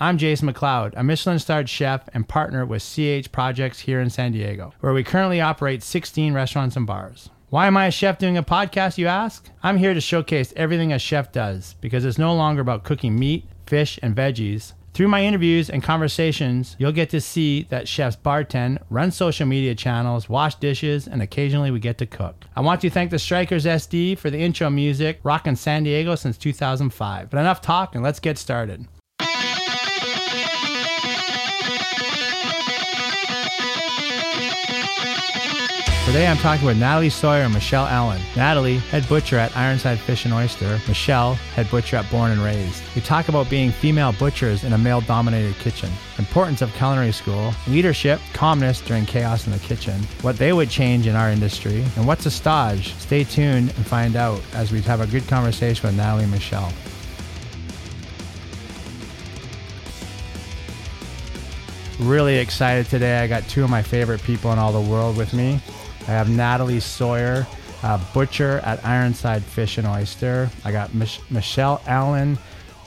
I'm Jason McLeod, a Michelin starred chef and partner with CH Projects here in San Diego, where we currently operate 16 restaurants and bars. Why am I a chef doing a podcast, you ask? I'm here to showcase everything a chef does because it's no longer about cooking meat, fish, and veggies. Through my interviews and conversations, you'll get to see that chefs bartend, run social media channels, wash dishes, and occasionally we get to cook. I want to thank the Strikers SD for the intro music, rocking San Diego since 2005. But enough talk and let's get started. Today I'm talking with Natalie Sawyer and Michelle Allen. Natalie, head butcher at Ironside Fish and Oyster. Michelle, head butcher at Born and Raised. We talk about being female butchers in a male dominated kitchen, importance of culinary school, leadership, calmness during chaos in the kitchen, what they would change in our industry, and what's a stage. Stay tuned and find out as we have a good conversation with Natalie and Michelle. Really excited today. I got two of my favorite people in all the world with me. I have Natalie Sawyer, uh, butcher at Ironside Fish and Oyster. I got Mich- Michelle Allen,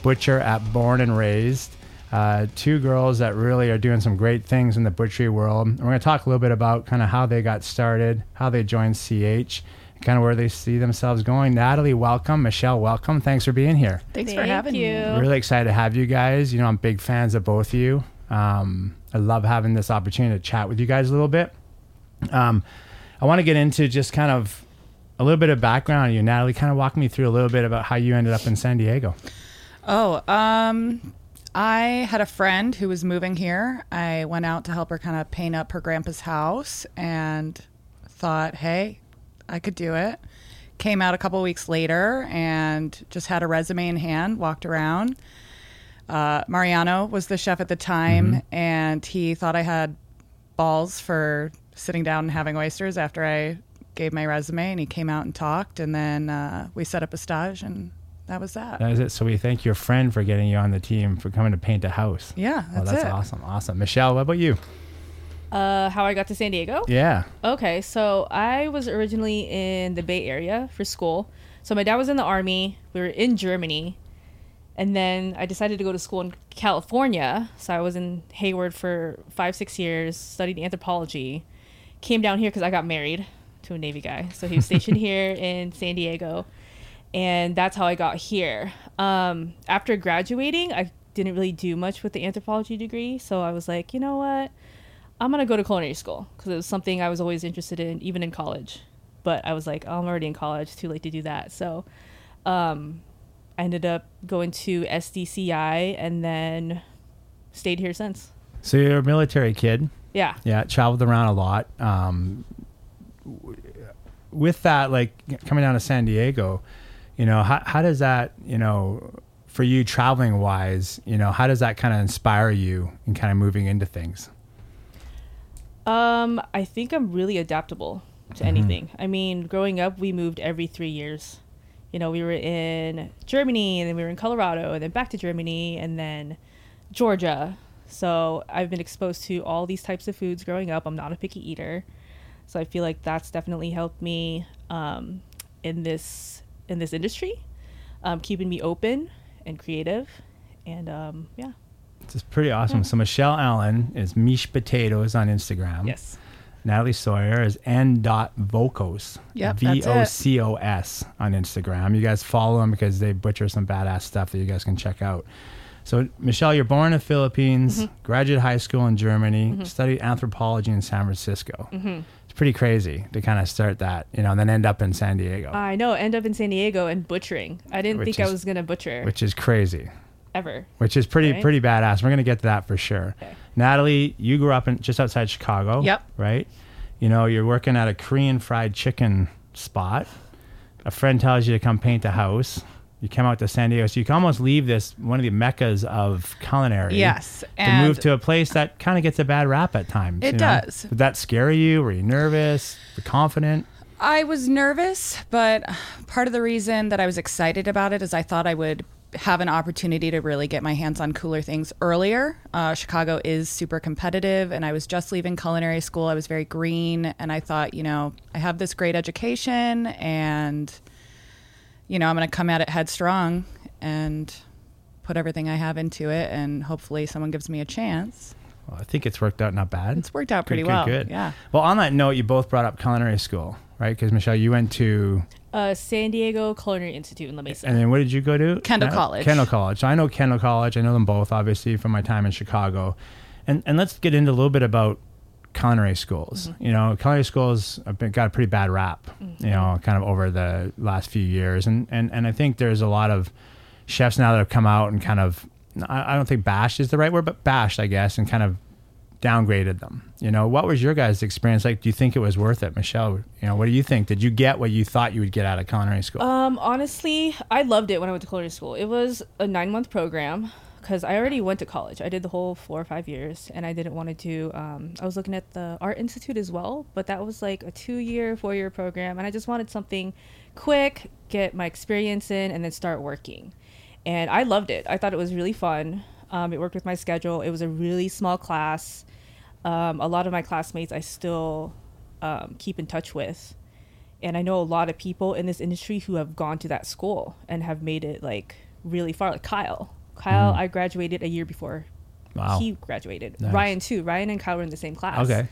butcher at Born and Raised. Uh, two girls that really are doing some great things in the butchery world. And we're going to talk a little bit about kind of how they got started, how they joined CH, kind of where they see themselves going. Natalie, welcome. Michelle, welcome. Thanks for being here. Thanks for having you. me. Really excited to have you guys. You know, I'm big fans of both of you. Um, I love having this opportunity to chat with you guys a little bit. Um, I want to get into just kind of a little bit of background on you. Natalie, kind of walk me through a little bit about how you ended up in San Diego. Oh, um, I had a friend who was moving here. I went out to help her kind of paint up her grandpa's house and thought, hey, I could do it. Came out a couple weeks later and just had a resume in hand, walked around. Uh, Mariano was the chef at the time, and he thought I had balls for sitting down and having oysters after I gave my resume, and he came out and talked, and then uh, we set up a stage, and that was that. That is it. So we thank your friend for getting you on the team for coming to paint a house. Yeah, oh, that's, that's it. awesome. Awesome. Michelle, what about you? Uh, how I got to San Diego? Yeah. Okay, so I was originally in the Bay Area for school. So my dad was in the army. We were in Germany, and then I decided to go to school in California. So I was in Hayward for five, six years, studied anthropology. Came down here because I got married to a Navy guy. So he was stationed here in San Diego, and that's how I got here. Um, after graduating, I didn't really do much with the anthropology degree. So I was like, you know what? I'm gonna go to culinary school because it was something I was always interested in, even in college. But I was like, oh, I'm already in college, too late to do that. So, um, I ended up going to SDCI and then stayed here since. So you're a military kid. Yeah. Yeah, traveled around a lot. Um, with that, like coming down to San Diego, you know, how, how does that, you know, for you traveling wise, you know, how does that kind of inspire you in kind of moving into things? Um, I think I'm really adaptable to anything. I mean, growing up, we moved every three years. You know, we were in Germany, and then we were in Colorado, and then back to Germany, and then Georgia. So I've been exposed to all these types of foods growing up. I'm not a picky eater, so I feel like that's definitely helped me um, in this in this industry, um, keeping me open and creative, and um, yeah, It's just pretty awesome. So Michelle Allen is Mish Potatoes on Instagram. yes, Natalie Sawyer is n.vocos. Yep, that's it. V O C O S on Instagram. You guys follow them because they butcher some badass stuff that you guys can check out. So, Michelle, you're born in the Philippines, Mm-hmm. graduated high school in Germany, studied anthropology in San Francisco. Mm-hmm. It's pretty crazy to kind of start that, you know, and then end up in San Diego, I know. End up in San Diego and butchering. I didn't Which think I was gonna butcher which is crazy. ever. Which is pretty Right. pretty badass. We're gonna get to that for sure. Okay. Natalie, you grew up in just outside Chicago. Yep. Right. You know, you're working at a Korean fried chicken spot. A friend tells you to come paint the house. You come out to San Diego, so you can almost leave this one of the meccas of culinary. Yes, To and move to a place that kind of gets a bad rap at times. It you know? does. Did that scare you? Were you nervous? Were you confident? I was nervous, but part of the reason that I was excited about it is I thought I would have an opportunity to really get my hands on cooler things earlier. Uh, Chicago is super competitive, and I was just leaving culinary school. I was very green, and I thought, you know, I have this great education, and you know, I'm going to come at it headstrong and put put everything I have into it, and hopefully someone gives me a chance. Well, I think it's worked out not bad. It's worked out pretty good, well. good. good. Yeah. Well, on that note, you both brought up culinary school, right? Because Michelle, you went to, Uh, San Diego Culinary Institute in La Mesa. and then what did you go to? Kendall Uh, College. Kendall College. So I know Kendall College. I know them both, obviously, from my time in Chicago. And and let's get into a little bit about culinary schools. Mm-hmm. You know, culinary schools have been, got a pretty bad rap. Mm-hmm. You know, kind of over the last few years, and and and I think there's a lot of chefs now that have come out and kind of I, I don't think bashed is the right word, but bashed, I guess, and kind of downgraded them. You know, what was your guys' experience like? Do you think it was worth it, Michelle? You know, what do you think? Did you get what you thought you would get out of culinary school? Um, honestly, I loved it when I went to culinary school. It was a nine month program because I already went to college. I did the whole four or five years, and I didn't want to do. Um, I was looking at the art institute as well, but that was like a two year, four year program, and I just wanted something quick, get my experience in, and then start working. And I loved it. I thought it was really fun. Um, it worked with my schedule. It was a really small class. Um, a lot of my classmates I still um, keep in touch with and I know a lot of people in this industry who have gone to that school and have made it like really far. Like Kyle, Kyle, I graduated a year before. Wow. he graduated. Nice. Ryan too. Ryan and Kyle were in the same class. Okay.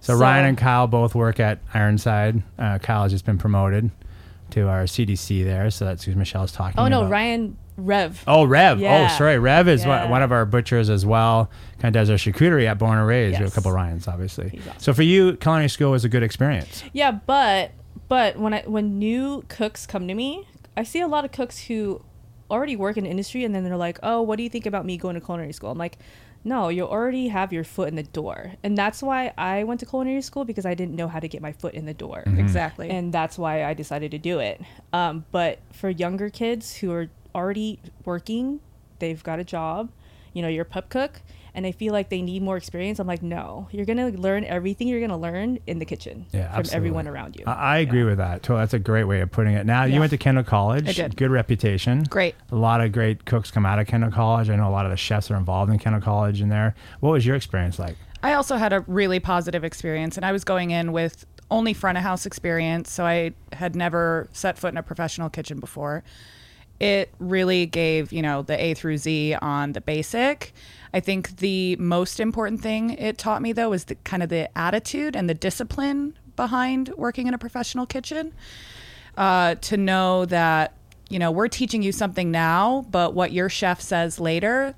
So, So- Ryan and Kyle both work at Ironside. Uh, Kyle has just been promoted to our CDC there, so that's who Michelle's talking Oh no, about. Ryan Rev. Oh, Rev. Yeah. Oh, sorry. Rev is one, Yeah. one of our butchers as well. Kind of does our charcuterie at Born and Raised. We have a Yes. couple Ryans, obviously. Awesome. So for you, culinary school was a good experience. Yeah, but but when I when new cooks come to me, I see a lot of cooks who already work in the industry and then they're like, "Oh, what do you think about me going to culinary school?" I'm like, "No, you already have your foot in the door." And that's why I went to culinary school because I didn't know how to get my foot in the door. Mm-hmm. Exactly. And that's why I decided to do it. Um, but for younger kids who are already working, they've got a job, you know, you're a pup cook, and they feel like they need more experience. I'm like, no, you're gonna learn everything you're gonna learn in the kitchen Yeah, from absolutely. everyone around you. I, I agree with that. So that's a great way of putting it. Now, you went to Kendall College. I did. Good reputation. Great. A lot of great cooks come out of Kendall College. I know a lot of the chefs are involved in Kendall College in there. What was your experience like? I also had a really positive experience, and I was going in with only front of house experience, so I had never set foot in a professional kitchen before. It really gave, you know, the A through Z on the basic. I think the most important thing it taught me, though, is the kind of the attitude and the discipline behind working in a professional kitchen. Uh, to know that, you know, we're teaching you something now, but what your chef says later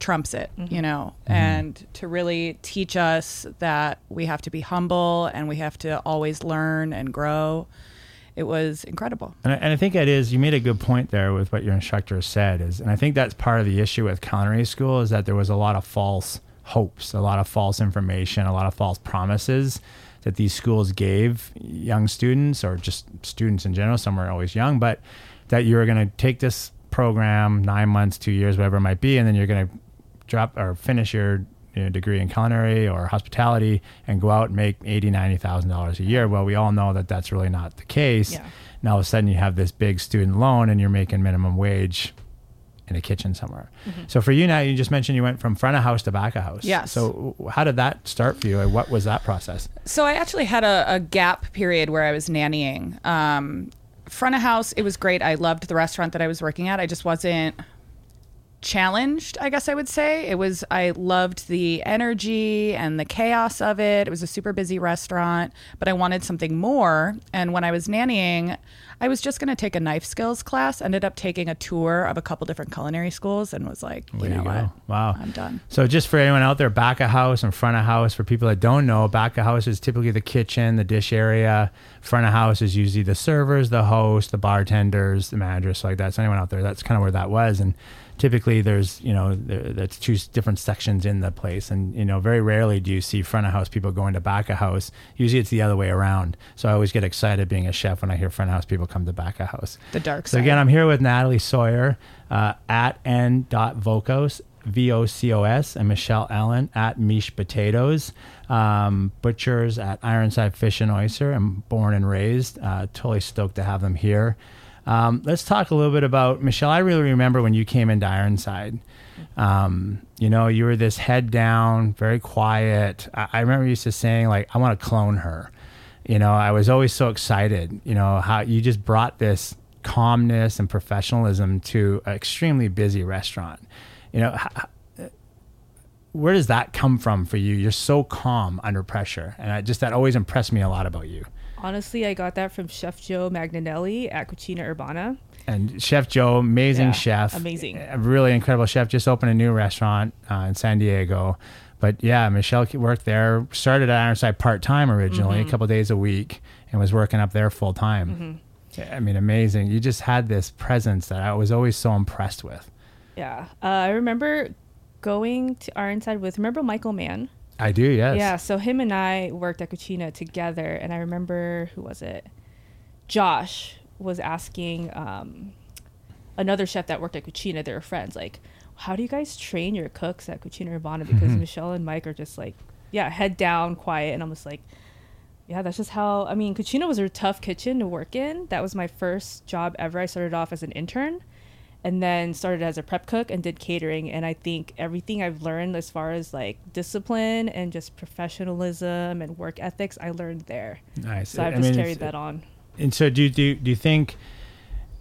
trumps it, you know, and to really teach us that we have to be humble and we have to always learn and grow. It was incredible. And I, and I think it is. You made a good point there with what your instructor said. Is, and I think that's part of the issue with culinary school is that there was a lot of false hopes, a lot of false information, a lot of false promises that these schools gave young students or just students in general. Some are always young, but that you were going to take this program nine months, two years, whatever it might be, and then you're going to drop or finish your you know, degree in culinary or hospitality and go out and make eighty, ninety thousand dollars a year. Well, we all know that that's really not the case. Yeah. Now all of a sudden you have this big student loan and you're making minimum wage in a kitchen somewhere. So for you now, you just mentioned you went from front of house to back of house. Yes. So how did that start for you? and What was that process? So I actually had a, a gap period where I was nannying. Um, front of house, it was great. I loved the restaurant that I was working at. I just wasn't challenged, I guess I would say. It was, I loved the energy and the chaos of it. It was a super busy restaurant, but I wanted something more. And when I was nannying, I was just going to take a knife skills class, ended up taking a tour of a couple different culinary schools and was like, you There know you what? Wow. I'm done. So just for anyone out there, back of house and front of house, for people that don't know, back of house is typically the kitchen, the dish area. Front of house is usually the servers, the host, the bartenders, the managers, so like that. So anyone out there, that's kind of where that was. And typically there's, you know, there, that's two different sections in the place. And, you know, very rarely do you see front of house people going to back of house. Usually it's the other way around. So I always get excited being a chef when I hear front of house people come to back of house. The dark side So again, I'm here with Natalie Sawyer uh, at n.vocos, V-O-C-O-S, and Michelle Allen at Mish Potatoes, um, butchers at Ironside Fish and Oyster. I'm born and raised. Uh, totally stoked to have them here. Um, let's talk a little bit about Michelle. I really remember when you came into Ironside. Um, you know, you were this head down, very quiet. I, I remember you used to saying like, "I want to clone her." You know, I was always so excited. You know how you just brought this calmness and professionalism to an extremely busy restaurant. You know, h- where does that come from for you? You're so calm under pressure, and I just that always impressed me a lot about you. Honestly, I got that from Chef Joe Magnanelli at Cucina Urbana. And Chef Joe, amazing Yeah, chef, amazing. a really incredible chef. Just opened a new restaurant uh, in San Diego. But yeah, Michelle worked there. Started at Ironside part time originally, Mm-hmm. a couple days a week, and was working up there full time. I mean, amazing. You just had this presence that I was always so impressed with. Yeah. Uh, I remember going to Ironside with, remember Michael Mann? I do, yes. Yeah, so him and I worked at Cucina together, and I remember who was it? Josh was asking um, another chef that worked at Cucina. They were friends. Like, how do you guys train your cooks at Cucina Urbana? Because Michelle and Mike are just like, yeah, head down, quiet, and I'm just like, yeah, that's just how. I mean, Cucina was a tough kitchen to work in. That was my first job ever. I started off as an intern and then started as a prep cook and did catering. And i think everything i've learned as far as like discipline and just professionalism and work ethics i learned there. Nice. so i've I just mean, carried that on. And so, do you, do do you think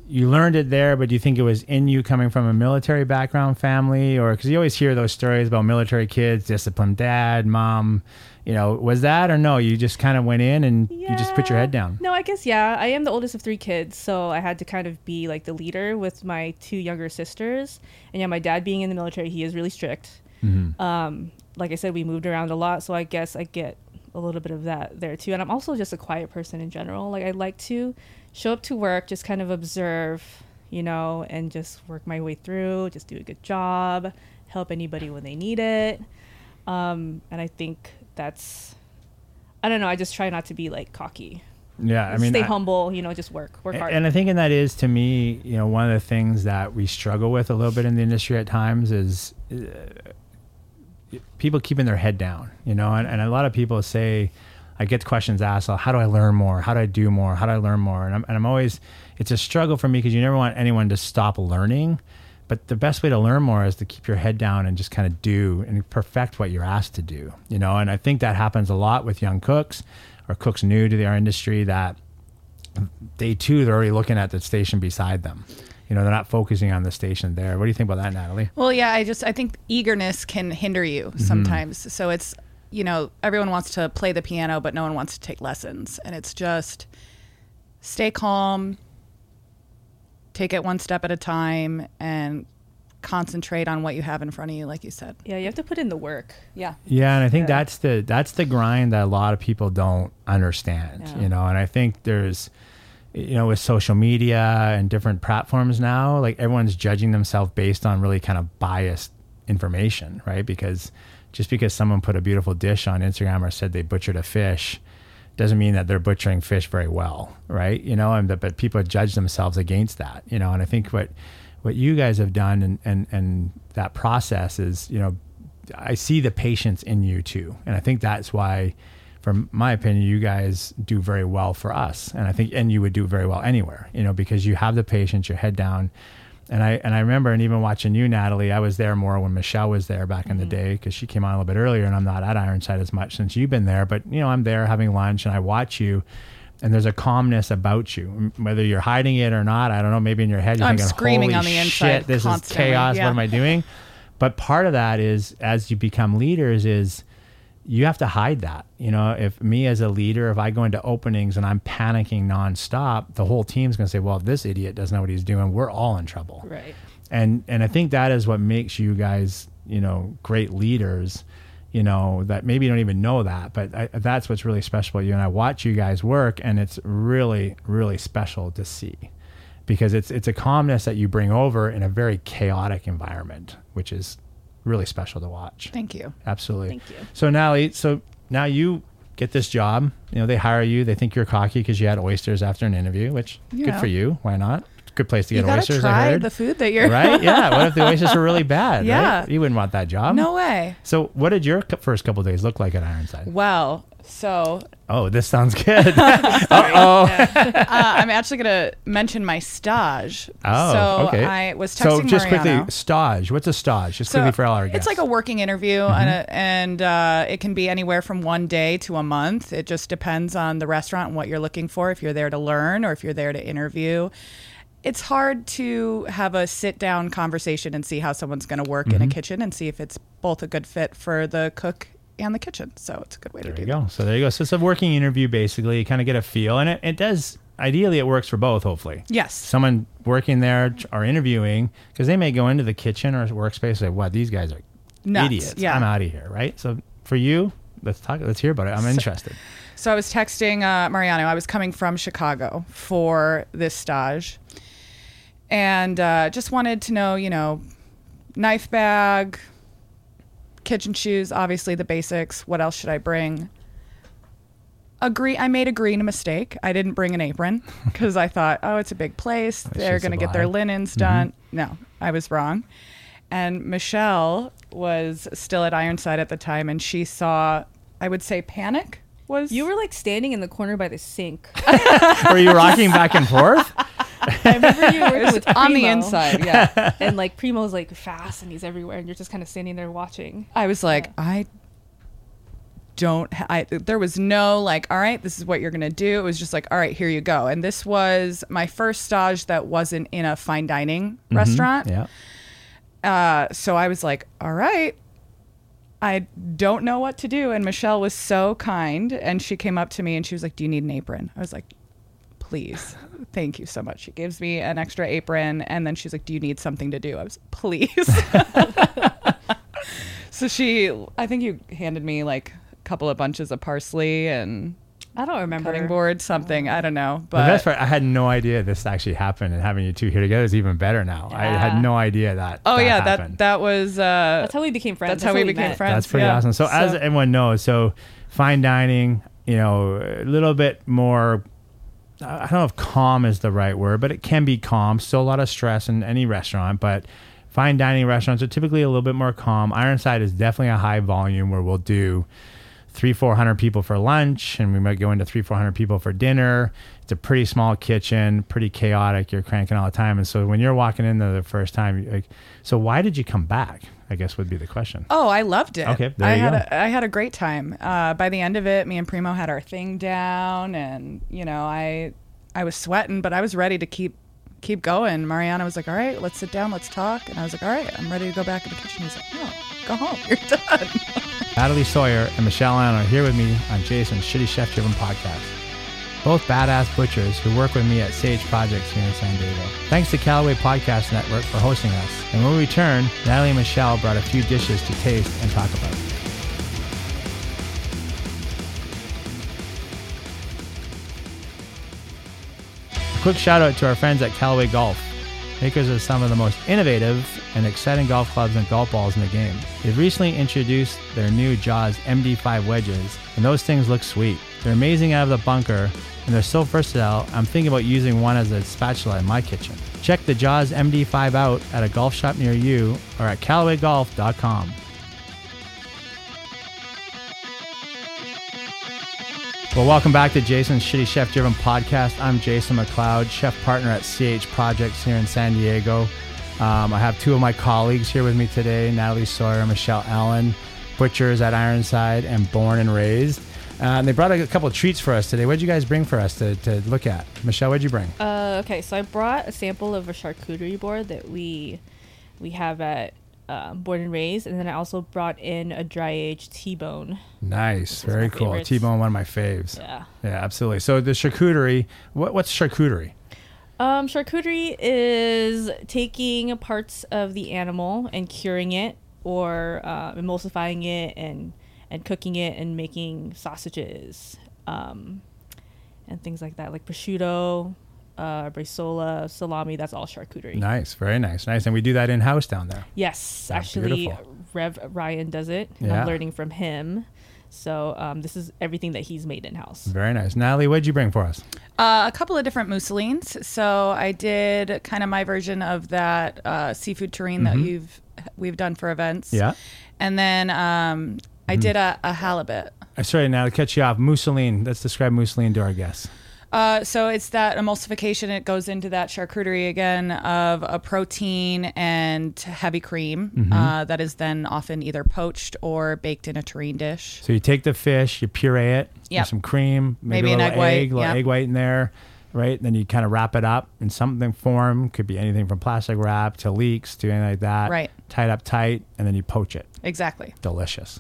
you learned it there, but do you think it was in you coming from a military background family, or because you always hear those stories about military kids, disciplined dad, mom, you know, was that or no? You just kind of went in and you just put your head down. no i guess yeah. I am the oldest of three kids so i had to kind of be like the leader with my two younger sisters. And yeah my dad being in the military he is really strict. Um, like i said we moved around a lot so i guess i get a little bit of that there too. And i'm also just a quiet person in general. Like i like to show up to work just kind of observe you know and just work my way through just do a good job help anybody when they need it. Um, and i think that's i don't know i just try not to be like cocky Yeah, I mean, stay I- humble you know just work work hard And I think, and that is to me, you know, one of the things that we struggle with a little bit in the industry at times is uh, people keeping their head down, you know, and, and a lot of people say, I get questions asked, how do I learn more? How do I do more? How do I learn more? And I'm, and I'm always, it's a struggle for me because you never want anyone to stop learning. But the best way to learn more is to keep your head down and just kind of do and perfect what you're asked to do, you know. And I think that happens a lot with young cooks or cooks new to our industry that day two, they're already looking at the station beside them. You know, they're not focusing on the station there. What do you think about that, Natalie? Well, yeah, I just I think eagerness can hinder you Mm-hmm. sometimes. So it's you know everyone wants to play the piano, but no one wants to take lessons, and it's just stay calm, take it one step at a time, and concentrate on what you have in front of you, like you said. yeah you have to put in the work Yeah. Yeah, and I think Yeah. that's the that's the grind that a lot of people don't understand. Yeah. You know, and I think there's you know with social media and different platforms now, like everyone's judging themselves based on really kind of biased information, right? Because just because someone put a beautiful dish on Instagram or said they butchered a fish doesn't mean that they're butchering fish very well, right? You know, and but people judge themselves against that, you know, and I think what what you guys have done and and and that process is, you know, I see the patience in you too, and I think that's why, from my opinion, you guys do very well for us, and I think and you would do very well anywhere, you know, because you have the patience, your head down, and I and I remember and even watching you, Natalie, I was there more when Michelle was there back in the mm-hmm. day because she came on a little bit earlier, and I'm not at Ironside as much since you've been there, but you know I'm there having lunch and I watch you. And there's a calmness about you, whether you're hiding it or not. I don't know. Maybe in your head you're I'm thinking, screaming "Holy on the shit, inside this constantly." is chaos. Yeah. What am I doing?" But part of that is as you become leaders is you have to hide that. You know, if me as a leader, if I go into openings and I'm panicking nonstop, the whole team's going to say, "Well, if this idiot doesn't know what he's doing, we're all in trouble." right And and I think that is what makes you guys, you know, great leaders. You know that maybe you don't even know that, but I, that's what's really special about you. And I watch you guys work, and it's really, really special to see because it's it's a calmness that you bring over in a very chaotic environment, which is really special to watch. Thank you. Absolutely. Thank you. So now, so now you get this job. You know, they hire you. They think you're cocky because you had oysters after an interview, which good Yeah. for you. Why not? Good place to You get gotta oysters. I try heard. the food that you're right? Yeah. What if the oysters were really bad? Yeah. Right? You wouldn't want that job. No way. So, what did your first couple days look like at Ironside? Well, so Oh, this sounds good. oh. uh, I'm actually going to mention my stage. Oh, so okay. I was so texting just Mariano. quickly, stage. What's a stage? Just So quickly for all our guests. It's like a working interview, and, a, and uh, it can be anywhere from one day to a month. It just depends on the restaurant and what you're looking for. If you're there to learn or if you're there to interview, it's hard to have a sit down conversation and see how someone's going to work in a kitchen and see if it's both a good fit for the cook and the kitchen. So it's a good way There to you do go. So there you go. So it's a working interview, basically. You kind of get a feel, and it, it does. Ideally, it works for both. Hopefully, Yes. someone working there or interviewing because they may go into the kitchen or workspace and say, "What these guys are Nuts, idiots. yeah. I'm out of here." Right. So for you, let's talk. Let's hear about it. I'm interested. So I was texting uh, Mariano. I was coming from Chicago for this stage, and uh, just wanted to know, you know, knife bag, kitchen shoes, obviously the basics. What else should I bring? Agree. I made a green mistake. I didn't bring an apron because I thought, oh, it's a big place. They're going to get their linens mm-hmm. done. No, I was wrong. And Michelle was still at Ironside at the time, and she saw, I would say, panic was You were like standing in the corner by the sink. Were you rocking back and forth? I remember you working with on the inside. Yeah. and like Primo's like fast and he's everywhere, and you're just kind of standing there watching. I was like, I don't. Ha- I there was no like, all right, this is what you're gonna do. It was just like, all right, here you go. And this was my first stage that wasn't in a fine dining restaurant. Yeah. Uh, so I was like, all right. I don't know what to do. And Michelle was so kind. And she came up to me and she was like, Do you need an apron? I was like, Please. Thank you so much. She gives me an extra apron. And then she's like, Do you need something to do? I was please. so she, I think you handed me like a couple of bunches of parsley and I don't remember. cutting board, something. I don't know. the best part, I had no idea this actually happened, and having you two here together is even better now. I had no idea that. oh, that yeah, happened. that, that was, uh, That's how we became friends. That's how we became met. friends. That's pretty yeah. awesome. So, as everyone knows, so fine dining, you know, a little bit more. I don't know if calm is the right word, but it can be calm. Still a lot of stress in any restaurant, but fine dining restaurants are typically a little bit more calm. Ironside is definitely a high volume where we'll do three, four hundred people for lunch, and we might go into three, four hundred people for dinner. It's a pretty small kitchen, pretty chaotic. You're cranking all the time, and so when you're walking in there the first time, you're like, so why did you come back? I guess would be the question. Oh, I loved it. Okay, there I you had go. A, I had a great time. Uh, by the end of it, me and Primo had our thing down, and you know, I I was sweating, but I was ready to keep keep going. Mariano was like, "All right, let's sit down, let's talk," and I was like, "All right, I'm ready to go back in the kitchen." He's like, "No, go home. You're done." Natalie Sawyer and Michelle Allen are here with me on Jason's Shitty Chef Driven podcast. Both badass butchers who work with me at CH Projects here in San Diego. Thanks to Callaway Podcast Network for hosting us. And when we return, Natalie and Michelle brought a few dishes to taste and talk about. A quick shout out to our friends at Callaway Golf, makers of some of the most innovative and exciting golf clubs and golf balls in the game. They've recently introduced their new Jaws MD5 wedges, and those things look sweet. They're amazing out of the bunker, and they're so versatile, I'm thinking about using one as a spatula in my kitchen. Check the Jaws MD5 out at a golf shop near you or at CallawayGolf.com. Well, welcome back to Jason's Shitty Chef Driven podcast. I'm Jason McLeod, chef partner at CH Projects here in San Diego. Um, I have two of my colleagues here with me today Natalie Sawyer and Michelle Allen, butchers at Ironside and born and raised. Uh, and they brought a couple of treats for us today. What did you guys bring for us to, to look at? Michelle, what did you bring? Uh, okay, so I brought a sample of a charcuterie board that we we have at uh, Born and Raised, and then I also brought in a dry aged T-bone. Nice, very cool. favorites. T-bone, one of my faves. Yeah. Yeah, absolutely. So the charcuterie, what, what's charcuterie? Um, charcuterie is taking parts of the animal and curing it, or uh, emulsifying it and and cooking it and making sausages, um, and things like that, like prosciutto, uh, bresaola, salami. That's all charcuterie. Nice, very nice, nice. And we do that in house down there. Yes, Ah, actually, beautiful. Rev Ryan does it. Yeah. I'm learning from him. So um, this is everything that he's made in house. Very nice. Natalie, what did you bring for us? Uh, a couple of different mousselines. So I did kind of my version of that uh, seafood terrine that you've we've done for events. Mm-hmm. Yeah. And then um, I did a, a halibut. I sorry, now to catch you off. Mousseline. Let's describe mousseline to our guests. Uh, so it's that emulsification. It goes into that charcuterie again of a protein and heavy cream Mm-hmm. uh, that is then often either poached or baked in a terrine dish. So you take the fish, you puree it, Yep. with some cream, maybe, Maybe a an little egg white, little egg white in there, right? Then you kind of wrap it up in something form. Could be anything from plastic wrap to leeks to anything like that. Right. Tie it up tight, and then you poach it. Exactly. Delicious.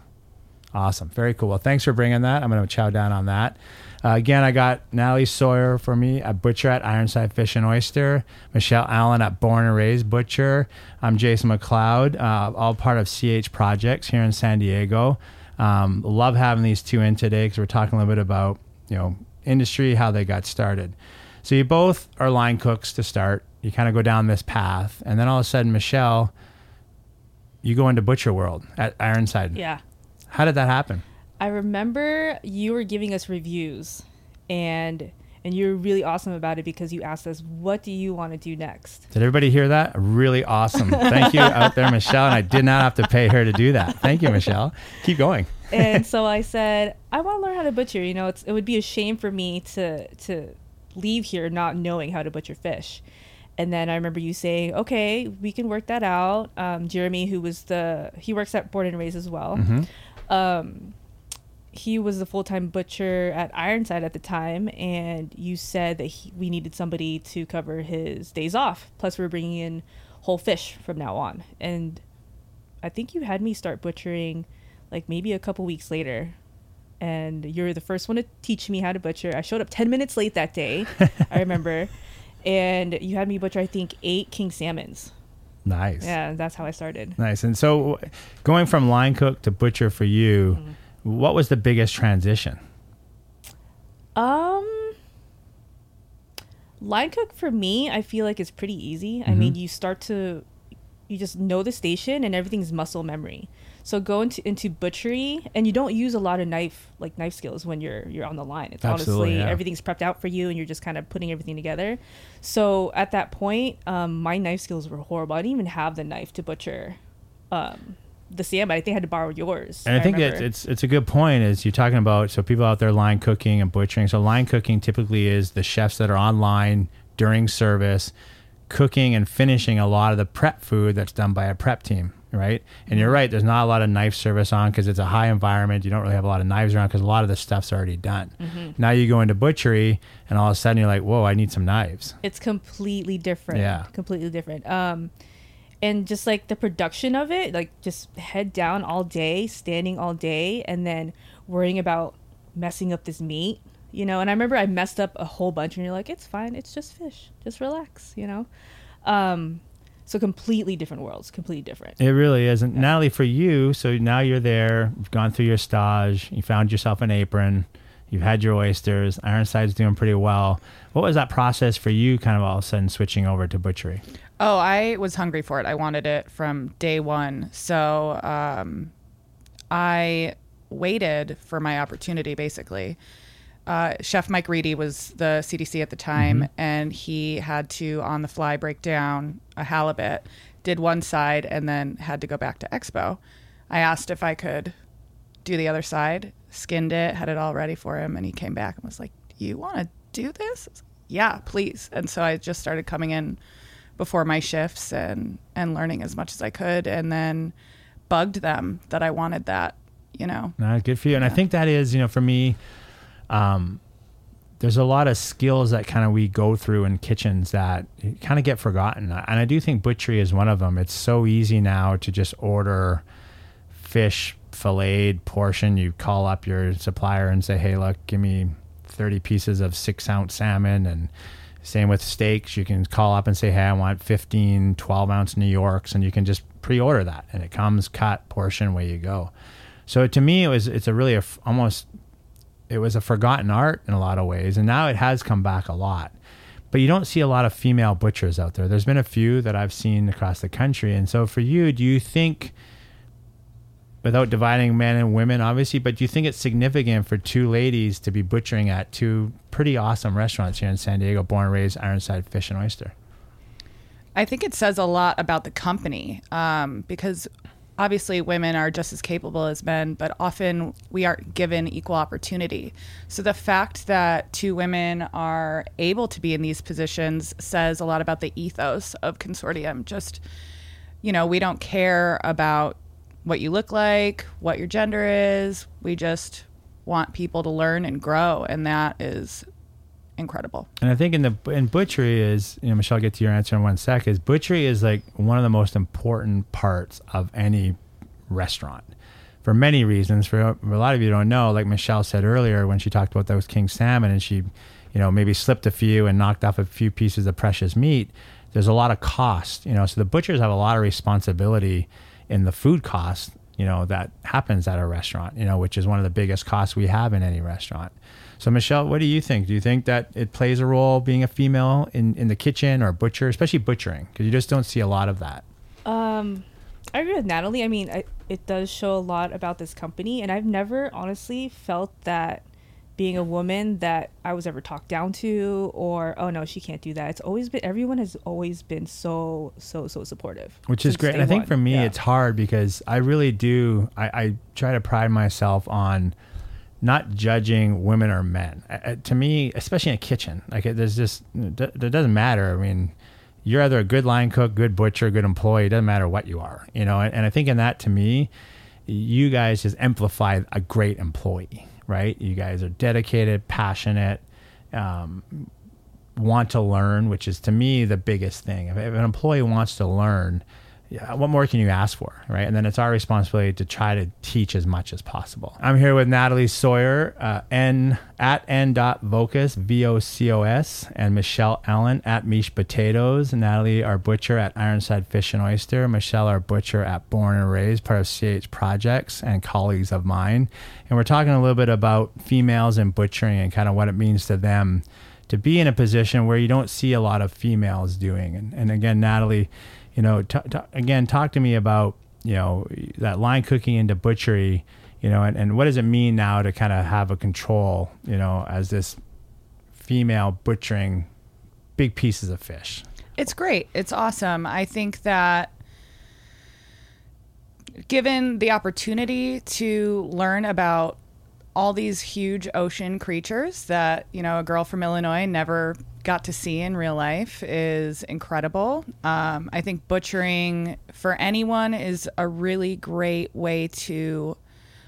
Awesome. Very cool. Well, thanks for bringing that. I'm going to chow down on that. Uh, again, I got Natalie Sawyer for me, a butcher at Ironside Fish and Oyster, Michelle Allen at Born and Raised Butcher. I'm Jason McLeod, uh, all part of CH Projects here in San Diego. Um, love having these two in today because we're talking a little bit about you know industry, how they got started. So you both are line cooks to start. You kind of go down this path, and then all of a sudden, Michelle, you go into butcher world at Ironside. Yeah. How did that happen? I remember you were giving us reviews and and you were really awesome about it because you asked us what do you want to do next Did everybody hear that? Really awesome. Thank you out there, Michelle. And I did not have to pay her to do that. Thank you, Michelle. Keep going. and so i said i want to learn how to butcher you know it's, it would be a shame for me to to leave here not knowing how to butcher fish and then i remember you saying okay we can work that out um, jeremy who was the he works at born and raised as well um, he was the full-time butcher at ironside at the time and you said that he, we needed somebody to cover his days off. Plus we we're bringing in whole fish from now on. And i think you had me start butchering like maybe a couple weeks later. And you're the first one to teach me how to butcher. I showed up 10 minutes late that day i remember. And you had me butcher i think eight king salmons Nice. yeah that's how i started Nice. And so going from line cook to butcher for you, what was the biggest transition? Um, line cook for me, I feel like it's pretty easy. I mean, you start to, you just know the station and everything's muscle memory. So go into into butchery and you don't use a lot of knife like knife skills when you're you're on the line. It's Absolutely, honestly yeah. everything's prepped out for you and you're just kind of putting everything together. So at that point, um, my knife skills were horrible. I didn't even have the knife to butcher um, the salmon. I think I had to borrow yours. And I, think that remember. it's it's a good point is you're talking about so people out there line cooking and butchering. So line cooking typically is the chefs that are online during service cooking and finishing a lot of the prep food that's done by a prep team, right? And you're right, there's not a lot of knife service on because it's a high environment. You don't really have a lot of knives around because a lot of the stuff's already done. Now you go into butchery and all of a sudden you're like, whoa, I need some knives. it's completely different Yeah. completely different um and just like the production of it like just head down all day standing all day and then worrying about messing up this meat you know and i remember i messed up a whole bunch and you're like it's fine it's just fish just relax you know um so completely different worlds completely different It really is. And Natalie, for you, so now you're there, you've gone through your stage, you found yourself an apron, you've had your oysters, Ironside's doing pretty well. What was that process for you, kind of all of a sudden switching over to butchery? Oh, I was hungry for it. I wanted it from day one. So um, I waited for my opportunity, basically. Uh, Chef Mike Reedy was the CDC at the time, and he had to, on the fly, break down a halibut, did one side, and then had to go back to Expo. I asked if I could do the other side, skinned it, had it all ready for him, and he came back and was like, "You want to do this?" Like, yeah, please. And so I just started coming in before my shifts and and learning as much as I could, and then bugged them that I wanted that. You know, No, good for you. And I think that is, you know, for me, um, there's a lot of skills that kind of we go through in kitchens that kind of get forgotten. And I do think butchery is one of them. It's so easy now to just order fish filleted portion. You call up your supplier and say, hey, look, give me 30 pieces of six ounce salmon. And same with steaks. You can call up and say, hey, I want 15, 12 ounce New Yorks. And you can just pre order that. And it comes cut, portion, away you go. So to me, it was it's a really a almost it was a forgotten art in a lot of ways, and now it has come back a lot. But you don't see a lot of female butchers out there. There's been a few that I've seen across the country, and so for you, do you think, without dividing men and women, obviously, but do you think it's significant for two ladies to be butchering at two pretty awesome restaurants here in San Diego, born and raised Ironside Fish and Oyster? I think it says a lot about the company um, because obviously women are just as capable as men, but often we aren't given equal opportunity. So the fact that two women are able to be in these positions says a lot about the ethos of consortium. Just, you know, we don't care about what you look like, what your gender is. We just want people to learn and grow, and that is incredible. And I think in the in butchery is you know Michelle, I'll get to your answer in one sec. Is butchery is like one of the most important parts of any restaurant for many reasons. For a lot of you don't know, like Michelle said earlier when she talked about those king salmon, and she, you know, maybe slipped a few and knocked off a few pieces of precious meat. There's a lot of cost, you know. So the butchers have a lot of responsibility in the food cost, you know, that happens at a restaurant, you know, which is one of the biggest costs we have in any restaurant. So Michelle, what do you think? Do you think that it plays a role being a female in, in the kitchen or butcher, especially butchering? Because you just don't see a lot of that. Um, I agree with Natalie. I mean, I, it does show a lot about this company, and I've never honestly felt that being a woman that I was ever talked down to or oh no she can't do that. It's always been everyone has always been so so so supportive. Which is great. And I think one. for me Yeah. it's hard because I really do I, I try to pride myself on not judging women or men. Uh, uh, to me, especially in a kitchen, like it, there's just it doesn't matter. I mean, you're either a good line cook, good butcher, good employee. It doesn't matter what you are, you know. And, and I think in that, to me, you guys just amplify a great employee, right? You guys are dedicated, passionate, um, want to learn, which is to me the biggest thing. If, if an employee wants to learn, yeah, what more can you ask for, right? And then it's our responsibility to try to teach as much as possible. I'm here with Natalie Sawyer, uh, n at n dot vocos v o c o s, and Michelle Allen at Mish Potatoes. Natalie, our butcher at Ironside Fish and Oyster. Michelle, our butcher at Born and Raised, part of CH Projects, and colleagues of mine. And we're talking a little bit about females in butchering and kind of what it means to them to be in a position where you don't see a lot of females doing. And, and again, Natalie, you know, t- t- again, talk to me about, you know, that line cooking into butchery, you know, and, and what does it mean now to kind of have a control, you know, as this female butchering big pieces of fish? It's great. It's awesome. I think that given the opportunity to learn about all these huge ocean creatures that, you know, a girl from Illinois never got to see in real life is incredible. Um, I think butchering for anyone is a really great way to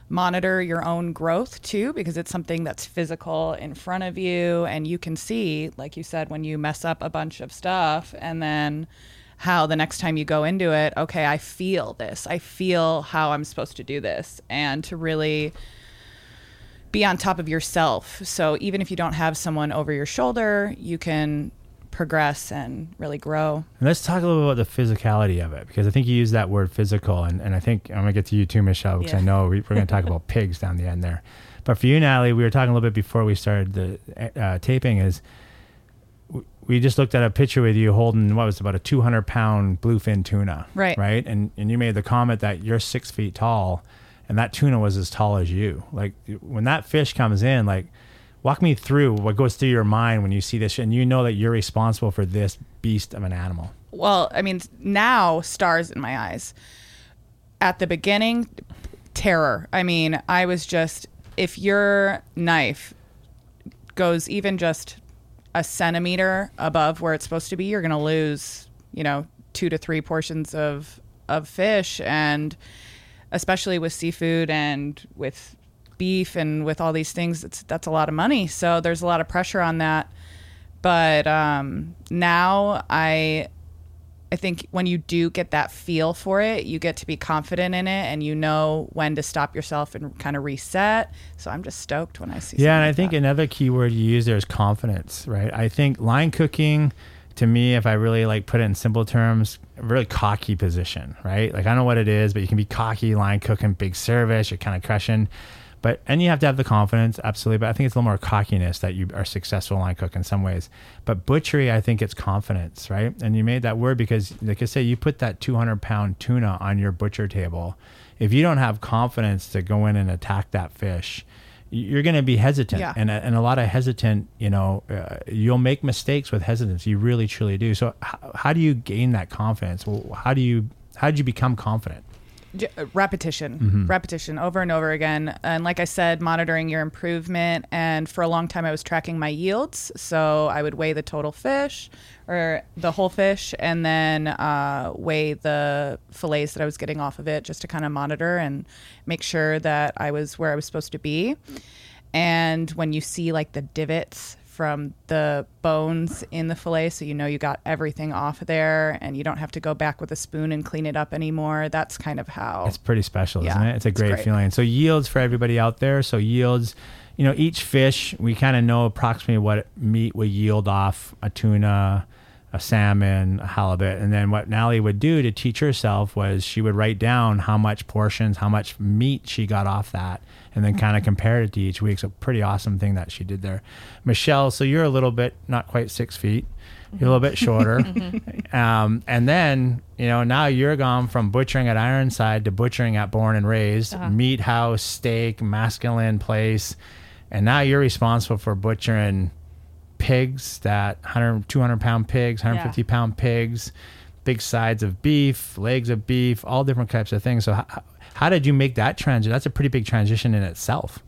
monitor your own growth too because it's something that's physical in front of you and you can see like you said when you mess up a bunch of stuff and then how the next time you go into it okay I feel this I feel how I'm supposed to do this and to really be on top of yourself so even if you don't have someone over your shoulder you can progress and really grow And let's talk a little bit about the physicality of it because I think you use that word physical, and, and I think I'm gonna get to you too, Michelle, because I know we, we're gonna talk about pigs down the end there. But for you, Natalie, we were talking a little bit before we started the uh, taping. Is w- we just looked at a picture with you holding what was about a 200 pound bluefin tuna, Right. Right, and and you made the comment that you're six feet tall, and that tuna was as tall as you. Like when that fish comes in, like walk me through what goes through your mind when you see this and you know that you're responsible for this beast of an animal well, I mean, now stars in my eyes. At the beginning, terror. I mean, I was just, if your knife goes even just a centimeter above where it's supposed to be, you're going to lose, you know, two to three portions of, of fish. And especially with seafood and with beef and with all these things, it's, that's a lot of money. So there's a lot of pressure on that. But um, now I, I think when you do get that feel for it, you get to be confident in it and you know when to stop yourself and kind of reset. So I'm just stoked when I see Yeah, and I something think like another key word you use there is confidence, right? I think line cooking, to me, if I really like put it in simple terms, really cocky position, right? Like I don't know what it is, but you can be cocky, line cooking, big service, you're kind of crushing. But and you have to have the confidence, absolutely. But I think it's a little more cockiness that you are successful line cook in some ways. But butchery, I think it's confidence, right? And you made that word because, like I say, you put that 200 pound tuna on your butcher table. If you don't have confidence to go in and attack that fish, you're going to be hesitant. Yeah. and, and a lot of hesitant you know uh, you'll make mistakes with hesitance. You really truly do. So how, how do you gain that confidence? Well, how do you how did you become confident repetition, Mm-hmm. repetition over and over again. And like I said, monitoring your improvement. And for a long time, I was tracking my yields. So I would weigh the total fish or the whole fish and then uh, weigh the fillets that I was getting off of it just to kind of monitor and make sure that I was where I was supposed to be. And when you see like the divots from the bones in the fillet, so you know you got everything off of there, and you don't have to go back with a spoon and clean it up anymore. That's kind of how. It's pretty special, isn't it? It's a it's great, great. feeling. So yields for everybody out there. So yields, you know, each fish we kind of know approximately what meat would yield off a tuna, a salmon, a halibut, and then what Natalie would do to teach herself was she would write down how much portions, how much meat she got off that, and then kind of compared it to each week. So pretty awesome thing that she did there. Michelle, so you're a little bit not quite six feet. You're a little bit shorter. um, and then, you know, now you're gone from butchering at Ironside to butchering at Born and Raised, meat house, steak, masculine place. And now you're responsible for butchering pigs that 100, 200 pound pigs, 150 pound pigs, big sides of beef, legs of beef, all different types of things. So, how, how did you make that transition? That's a pretty big transition in itself.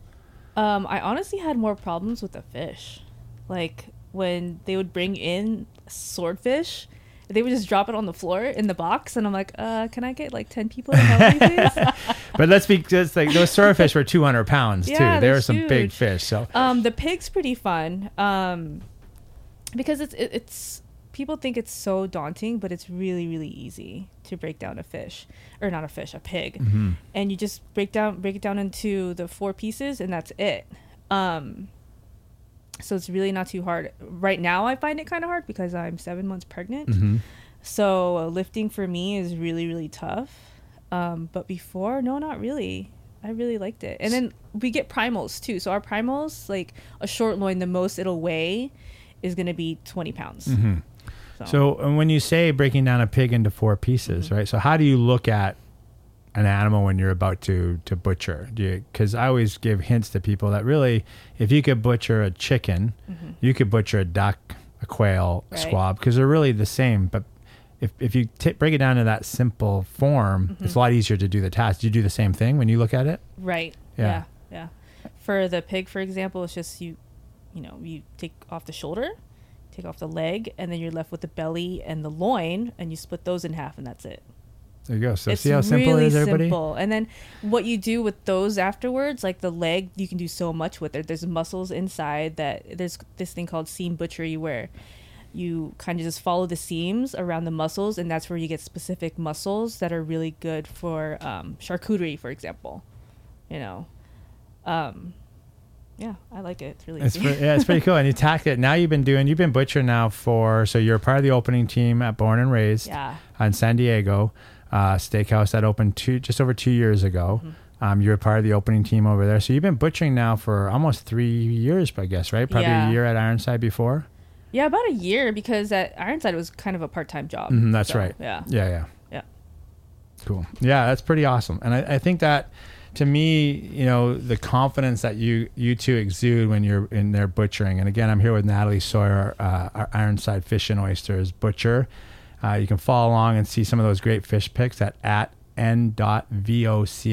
Um, I honestly had more problems with the fish. Like when they would bring in swordfish, they would just drop it on the floor in the box, and I'm like, uh, can I get like ten people to help me, please? But let's be just like those swordfish were 200 pounds Yeah, too. They were some big fish. So, Um, the pig's pretty fun. Um, because it's it, it's people think it's so daunting, but it's really really easy to break down a fish or not a fish, a pig, Mm-hmm. and you just break down break it down into the four pieces, and that's it. Um, so it's really not too hard. Right now, I find it kind of hard because I'm seven months pregnant. Mm-hmm. So uh, lifting for me is really really tough. Um, but before, no, not really. I really liked it. And then we get primals too. So our primals, like a short loin, the most it'll weigh is gonna be twenty pounds. Mm-hmm. So and when you say breaking down a pig into four pieces, Mm-hmm. right? So how do you look at an animal when you're about to to butcher? Do you because I always give hints to people that really, if you could butcher a chicken, you could butcher a duck, a quail, a Mm-hmm. Right. squab, because they're really the same. But if if you t- break it down to that simple form, Mm-hmm. it's a lot easier to do the task. Do you do the same thing when you look at it? Right. Yeah. Yeah. yeah. For the pig, for example, it's just you, you know, you take off the shoulder, take off the leg, and then you're left with the belly and the loin, and you split those in half, and that's it. There you go. So it's see how simple really it is, everybody. simple. And then what you do with those afterwards, like the leg, you can do so much with it. There's muscles inside that there's this thing called seam butchery where you kind of just follow the seams around the muscles, and that's where you get specific muscles that are really good for um, charcuterie, for example. You know, um, yeah, I like it. It's really It's easy. pre- yeah, it's pretty cool. And you tack it. Now you've been doing. You've been butcher now for. So you're part of the opening team at Born and Raised yeah. on San Diego uh, Steakhouse that opened two just over two years ago. Mm-hmm. Um, you're part of the opening team over there. So you've been butchering now for almost three years, I guess, right? Probably Yeah. a year at Ironside before. Yeah, about a year because at Ironside it was kind of a part time job. Mhm, that's So, right. Yeah. Yeah, yeah. Yeah. Cool. Yeah, that's pretty awesome. And I, I think that to me, you know, the confidence that you you two exude when you're in there butchering. And again, I'm here with Natalie Sawyer, uh, our Ironside Fish and Oysters butcher. Uh, you can follow along and see some of those great fish pics at at n.vocos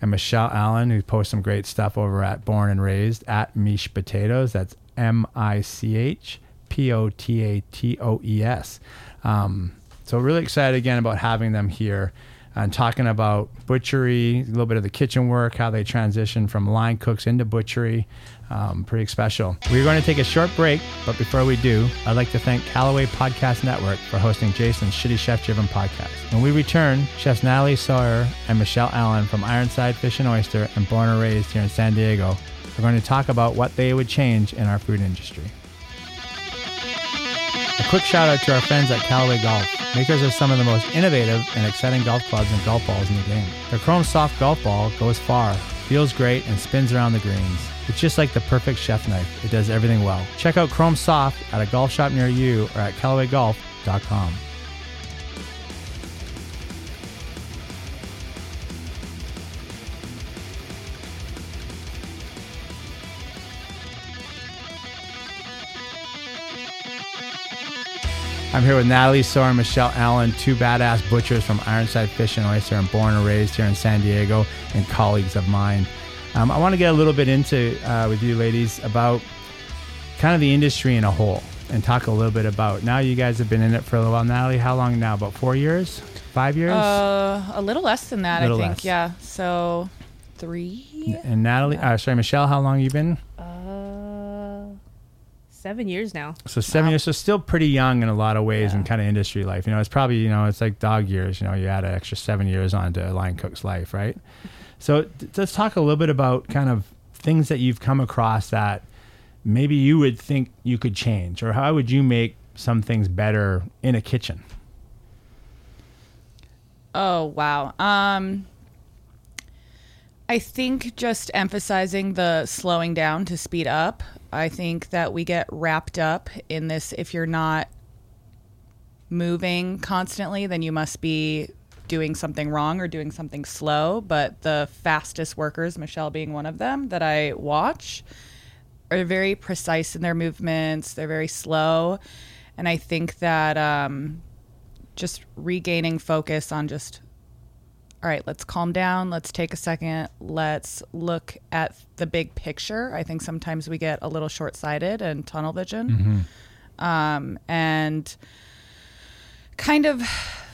and Michelle Allen, who posts some great stuff over at Born and Raised at Mish Potatoes. That's M I C H P O T A T O E S. Um, so really excited again about having them here and talking about butchery, a little bit of the kitchen work, how they transition from line cooks into butchery. Um, pretty special. We're going to take a short break, but before we do, I'd like to thank Callaway Podcast Network for hosting Jason's Shitty Chef Driven podcast. When we return, chefs Natalie Sawyer and Michelle Allen from Ironside Fish and Oyster and Born and Raised here in San Diego are going to talk about what they would change in our food industry. A quick shout out to our friends at Callaway Golf, makers of some of the most innovative and exciting golf clubs and golf balls in the game. Their Chrome Soft golf ball goes far, feels great, and spins around the greens. It's just like the perfect chef knife. It does everything well. Check out Chrome Soft at a golf shop near you or at CallawayGolf.com. I'm here with Natalie Sawyer and Michelle Allen, two badass butchers from Ironside Fish and Oyster and born and raised here in San Diego and colleagues of mine. Um, I want to get a little bit into uh, with you ladies about kind of the industry in a whole and talk a little bit about now you guys have been in it for a little while. Natalie, how long now? About four years? Five years? Uh, a little less than that, I think. less. Yeah. So three. and Natalie, uh, sorry, Michelle, how long you been? Seven years now. So seven years, so still pretty young in a lot of ways in Yeah. kind of industry life. You know, it's probably you know it's like dog years. You know, you add an extra seven years onto a line cook's life, right? So t- let's talk a little bit about kind of things that you've come across that maybe you would think you could change, or how would you make some things better in a kitchen? Oh wow. Um I think just emphasizing the slowing down to speed up. I think that we get wrapped up in this if you're not moving constantly, then you must be doing something wrong or doing something slow, but the fastest workers, Michelle being one of them that I watch, are very precise in their movements. They're very slow. And I think that um, just regaining focus on just all right let's calm down. Let's take a second. Let's look at the big picture. I think sometimes we get a little short-sighted and tunnel vision. Um, and kind of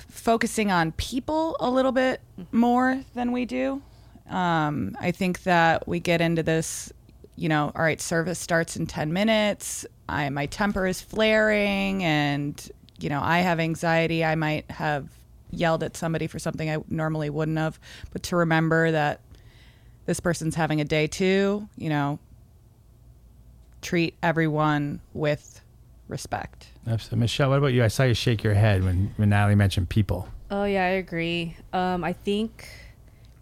focusing on people a little bit more than we do. Um, i think that we get into this you know all right service starts in 10 minutes. I, my temper is flaring and you know i have anxiety. I might have yelled at somebody for something i normally wouldn't have but to remember that this person's having a day too you know treat everyone with respect Absolutely. Michelle, what about you? I saw you shake your head when, when Natalie mentioned people. Oh yeah, I agree. Um, I think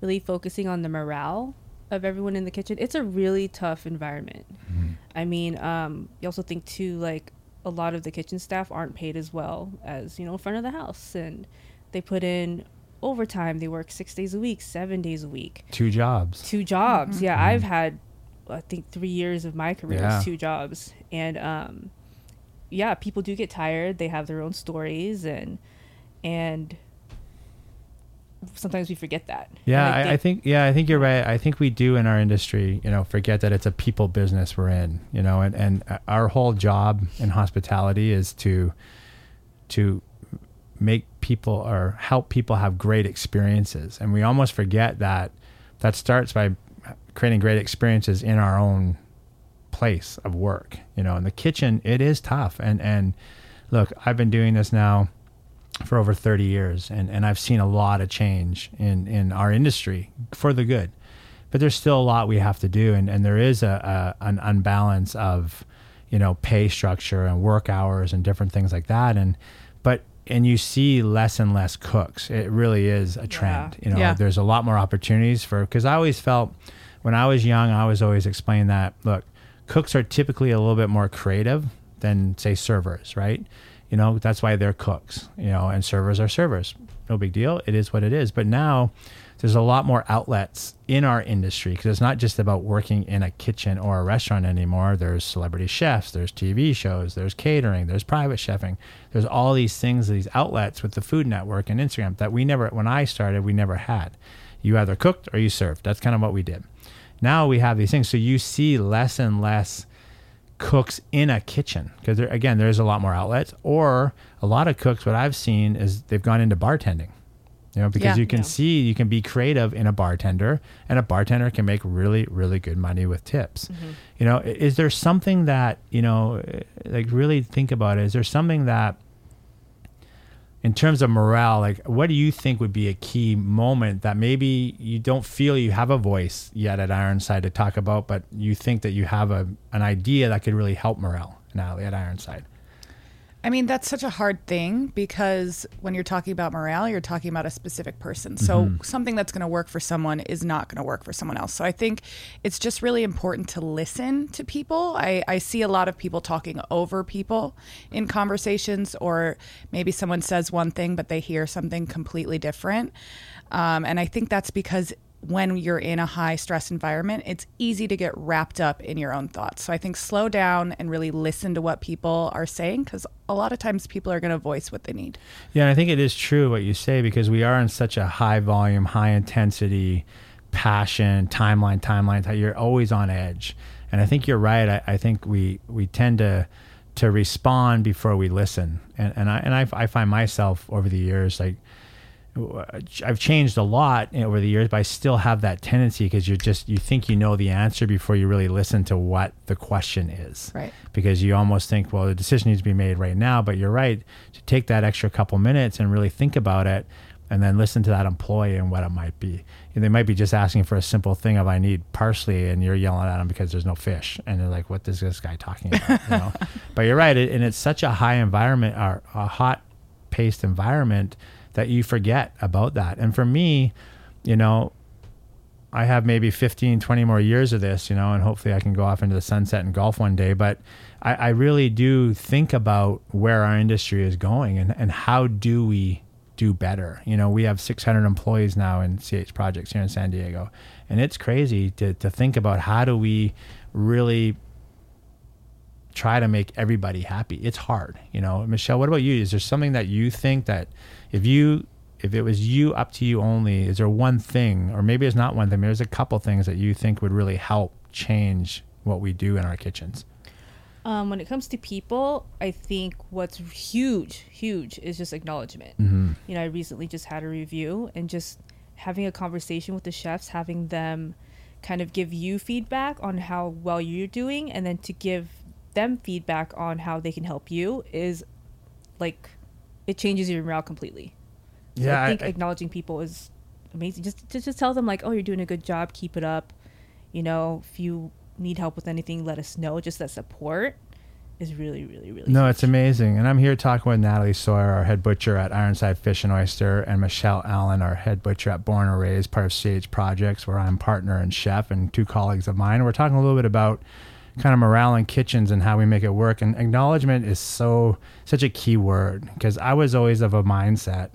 really focusing on the morale of everyone in the kitchen. It's a really tough environment. I mean, um, you also think too like a lot of the kitchen staff aren't paid as well as you know front of the house, and they put in overtime. They work six days a week, seven days a week, Two jobs. two jobs. Yeah, I've had I think three years of my career Yeah. is two jobs, and um, yeah, people do get tired. They have their own stories, and and sometimes we forget that. Yeah, I, I think yeah, I think you're right. I think we do in our industry, you know, forget that it's a people business we're in, you know, and, and our whole job in hospitality is to to make people or help people have great experiences. And we almost forget that that starts by creating great experiences in our own place of work. You know, in the kitchen it is tough. And and look, I've been doing this now for over 30 years and, and I've seen a lot of change in, in our industry for the good. But there's still a lot we have to do and, and there is a, a an unbalance of, you know, pay structure and work hours and different things like that. And and you see less and less cooks. It really is a trend. You know, Yeah. there's a lot more opportunities for because I always felt when I was young, I was always explained that look, cooks are typically a little bit more creative than say servers, right? You know, that's why they're cooks, you know, and servers are servers. No big deal. It is what it is. But now there's a lot more outlets in our industry because it's not just about working in a kitchen or a restaurant anymore. There's celebrity chefs, there's TV shows, there's catering, there's private chefing. There's all these things, these outlets with the Food Network and Instagram that we never, when I started, we never had. You either cooked or you served. That's kind of what we did. Now we have these things. So you see less and less cooks in a kitchen because there, again there's a lot more outlets or a lot of cooks what i've seen is they've gone into bartending you know because Yeah. you can Yeah. see you can be creative in a bartender and a bartender can make really really good money with tips you know is there something that you know eh, like really think about it is there something that in terms of morale like what do you think would be a key moment that maybe you don't feel you have a voice yet at ironside to talk about but you think that you have a, an idea that could really help morale now at ironside I mean, that's such a hard thing because when you're talking about morale, you're talking about a specific person. So something that's going to work for someone is not going to work for someone else. So I think it's just really important to listen to people. I, I see a lot of people talking over people in conversations, or maybe someone says one thing, but they hear something completely different. Um, and I think that's because when you're in a high stress environment, it's easy to get wrapped up in your own thoughts. So I think slow down and really listen to what people are saying because a lot of times people are going to voice what they need. Yeah, and I think it is true what you say because we are in such a high volume, high intensity, passion, timeline, timeline. You're always on edge, and I think you're right. I, I think we we tend to to respond before we listen, and and I and I, I find myself over the years like I've changed a lot over the years, but I still have that tendency because you're just you think you know the answer before you really listen to what the question is. Right. Because you almost think, well, the decision needs to be made right now. But you're right to take that extra couple minutes and really think about it, and then listen to that employee and what it might be. And they might be just asking for a simple thing of I need parsley, and you're yelling at them because there's no fish, and they're like, what is this guy talking about? you know. But you're right, and it's such a high environment, or a hot paced environment that you forget about that. And for me, you know, I have maybe 15, 20 more years of this, you know, and hopefully I can go off into the sunset and golf one day. But I, I really do think about where our industry is going and, and how do we do better. You know, we have 600 employees now in CH Projects here in San Diego. And it's crazy to, to think about how do we really try to make everybody happy. It's hard, you know. Michelle, what about you? Is there something that you think that if you if it was you up to you only, is there one thing or maybe it's not one thing, there's a couple things that you think would really help change what we do in our kitchens? Um, when it comes to people, I think what's huge, huge is just acknowledgment. Mm-hmm. You know, I recently just had a review and just having a conversation with the chefs, having them kind of give you feedback on how well you're doing, and then to give them feedback on how they can help you is like it changes your morale completely. So Yeah, I think I- acknowledging people is amazing. Just to just tell them like, oh, you're doing a good job, keep it up. You know, if you need help with anything, let us know. Just that support is really, really, really. No, huge. it's amazing. And I'm here talking with Natalie Sawyer, our head butcher at Ironside Fish and Oyster, and Michelle Allen, our head butcher at Born and Raised, part of CH Projects, where I'm partner and chef, and two colleagues of mine. We're talking a little bit about kind of morale in kitchens and how we make it work. And acknowledgement is so such a key word because I was always of a mindset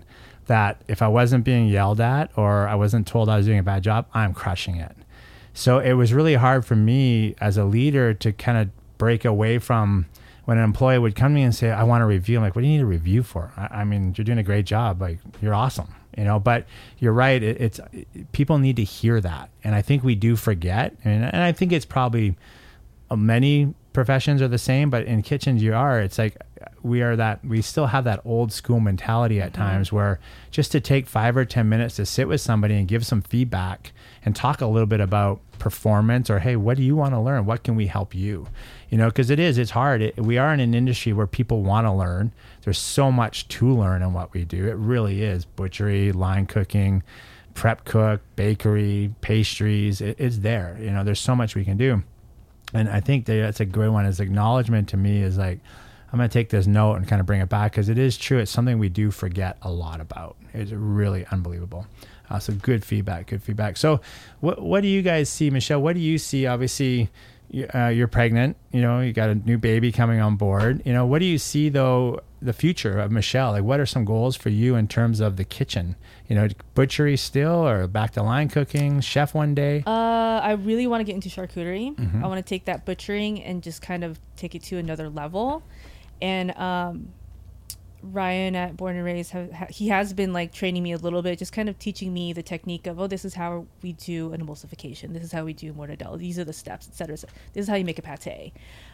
that if I wasn't being yelled at or I wasn't told I was doing a bad job, I'm crushing it. So it was really hard for me as a leader to kind of break away from when an employee would come to me and say, I want a review. I'm like, what do you need a review for? I, I mean, you're doing a great job. Like, you're awesome. You know, but you're right. It, it's people need to hear that. And I think we do forget. And, and I think it's probably Uh, many professions are the same, but in kitchens you are. It's like we are that we still have that old school mentality at mm-hmm. times where just to take five or ten minutes to sit with somebody and give some feedback and talk a little bit about performance or hey, what do you want to learn? What can we help you? You know, because it is it's hard. It, we are in an industry where people want to learn. There's so much to learn in what we do. It really is butchery, line cooking, prep cook, bakery, pastries. It, it's there. You know, there's so much we can do and I think that that's a great one. Is acknowledgement to me is like I'm going to take this note and kind of bring it back because it is true. It's something we do forget a lot about. It's really unbelievable. Uh, so good feedback, good feedback. So what what do you guys see, Michelle? What do you see? Obviously, uh, you're pregnant. You know, you got a new baby coming on board. You know, what do you see though? The future of Michelle. Like, what are some goals for you in terms of the kitchen? You know, butchery still, or back to line cooking, chef one day. Uh, I really want to get into charcuterie. Mm-hmm. I want to take that butchering and just kind of take it to another level. And um, Ryan at Born and Raised, he has been like training me a little bit, just kind of teaching me the technique of, oh, this is how we do an emulsification. This is how we do mortadella. These are the steps, etc. This is how you make a pate.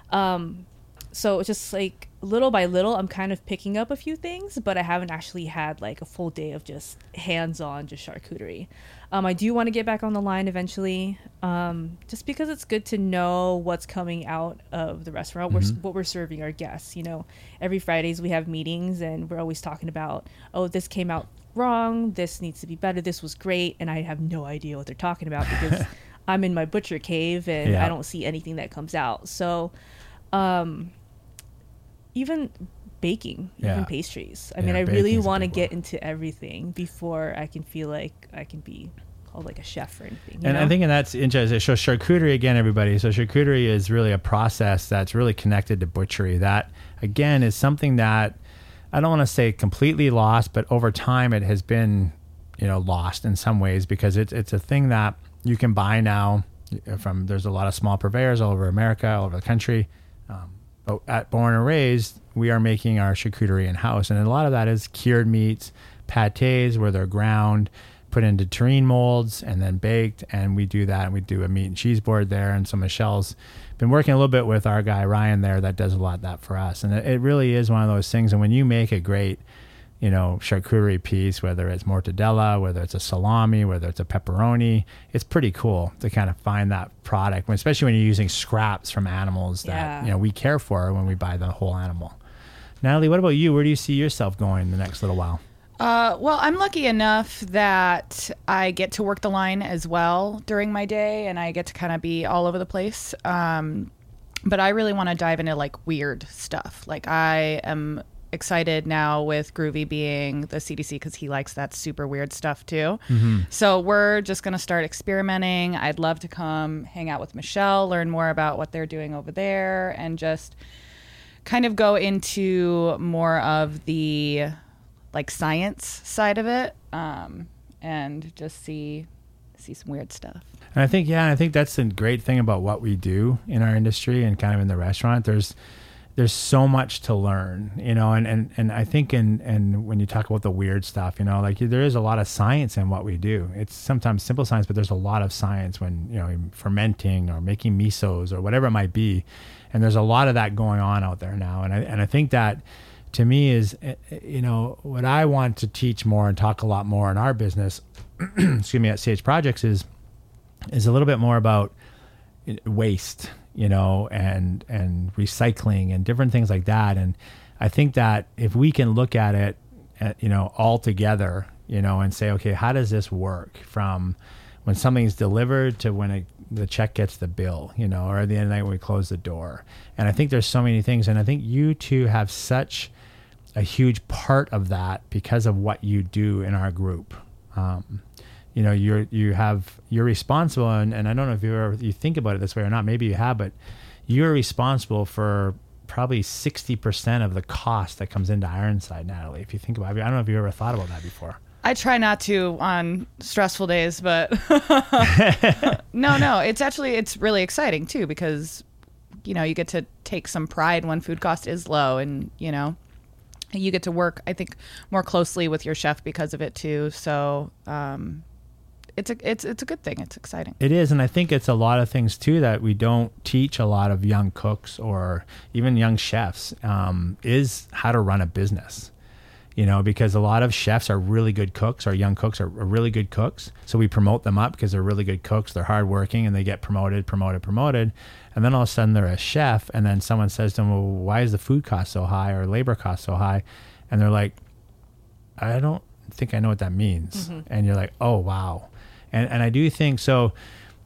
Um, so it's just like little by little i'm kind of picking up a few things but i haven't actually had like a full day of just hands-on just charcuterie um, i do want to get back on the line eventually um, just because it's good to know what's coming out of the restaurant. We're, what we're serving our guests you know. Every fridays we have meetings and we're always talking about oh this came out wrong. This needs to be better. This was great. And i have no idea what they're talking about because i'm in my butcher cave and Yeah. i don't see anything that comes out. So um even baking Yeah. even pastries i Yeah, mean i really want to get into everything before i can feel like i can be called like a chef or anything And I know? think and that's interesting. So charcuterie again, everybody. So charcuterie is really a process that's really connected to butchery. That again is something that I don't want to say completely lost, but over time it has been, you know, lost in some ways because it's it's a thing that you can buy now from. There's a lot of small purveyors all over America, all over the country. Um, Oh, at Born and Raised, we are making our charcuterie in house, and a lot of that is cured meats, pates where they're ground, put into terrine molds, and then baked. And we do that, and we do a meat and cheese board there. And so Michelle's been working a little bit with our guy Ryan there that does a lot of that for us, and it, it really is one of those things. And when you make it great, you know, charcuterie piece, whether it's mortadella, whether it's a salami, whether it's a pepperoni. It's pretty cool to kind of find that product, especially when you're using scraps from animals that Yeah. you know we care for when we buy the whole animal. Natalie, what about you? Where do you see yourself going the next little while? Uh, well, I'm lucky enough that I get to work the line as well during my day, and I get to kind of be all over the place. Um, but I really want to dive into like weird stuff. Like I am excited now with Groovy being the CDC because he likes that super weird stuff too. So we're just gonna start experimenting. I'd love to come hang out with Michelle, learn more about what they're doing over there, and just kind of go into more of the like science side of it um, and just see see some weird stuff And I think, yeah, I think that's the great thing about what we do in our industry and kind of in the restaurant. There's there's so much to learn, you know, and, and, and I think in and when you talk about the weird stuff, you know, like there is a lot of science in what we do. It's sometimes simple science, but there's a lot of science when, you know, fermenting or making misos or whatever it might be. And there's a lot of that going on out there now. And I and I think that to me is eh, eh, you know, what I want to teach more and talk a lot more in our business, excuse me, at CH Projects is is a little bit more about waste, you know, and and recycling and different things like that. And I think that if we can look at it, at, you know, all together, you know, and say, okay, how does this work from when something's delivered to when it, the check gets the bill, you know, or at the end of the night when we close the door. And I think there's so many things, and I think you two have such a huge part of that because of what you do in our group. Um, you know, you're you have you're responsible, and, and I don't know if you ever you think about it this way or not. Maybe you have, but you're responsible for probably sixty percent of the cost that comes into Ironside, Natalie. If you think about it, I don't know if you ever thought about that before. i try not to on stressful days but no no it's actually it's really exciting too because you know you get to take some pride when food cost is low and you know you get to work i think more closely with your chef because of it too so um it's a it's it's a good thing it's exciting It is, and I think it's a lot of things too that we don't teach a lot of young cooks or even young chefs um, is how to run a business. You know, because a lot of chefs are really good cooks, or young cooks are, are really good cooks. So we promote them up because they're really good cooks. They're hardworking, and they get promoted, promoted, promoted. And then all of a sudden they're a chef, and then someone says to them, "Well, why is the food cost so high or labor cost so high?" And they're like, I don't think I know what that means. And you're like, oh, wow. And, and I do think so.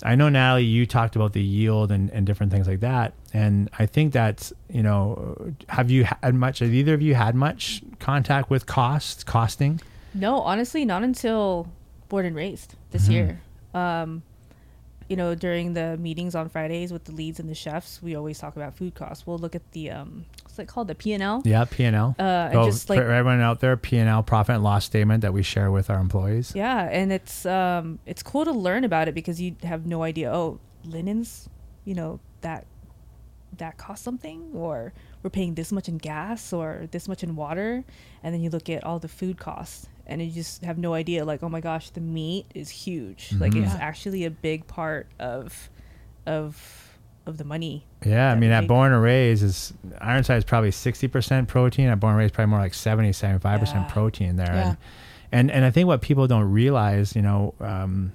I know, Natalie, you talked about the yield and, and different things like that. And I think that's, you know, have you had much, have either of you had much contact with costs, costing? No, honestly, not until Born and Raised this year. Um, you know, during the meetings on Fridays with the leads and the chefs, we always talk about food costs. We'll look at the um, what's it called, the P and L. Yeah, P&L. Uh, and oh, just like for everyone out there, P&L, profit and loss statement that we share with our employees. Yeah, and it's um it's cool to learn about it because you have no idea. Oh, linens, you know that that costs something, or we're paying this much in gas or this much in water, and then you look at all the food costs, and you just have no idea. Like, oh my gosh, the meat is huge. Like, it's Yeah. actually a big part of of of the money. Yeah, I mean, at. Born and Raised is Ironside is probably sixty percent protein. At Born and Raised, probably more like 70, 75 percent Yeah. protein there. Yeah. And, and and I think what people don't realize, you know, um,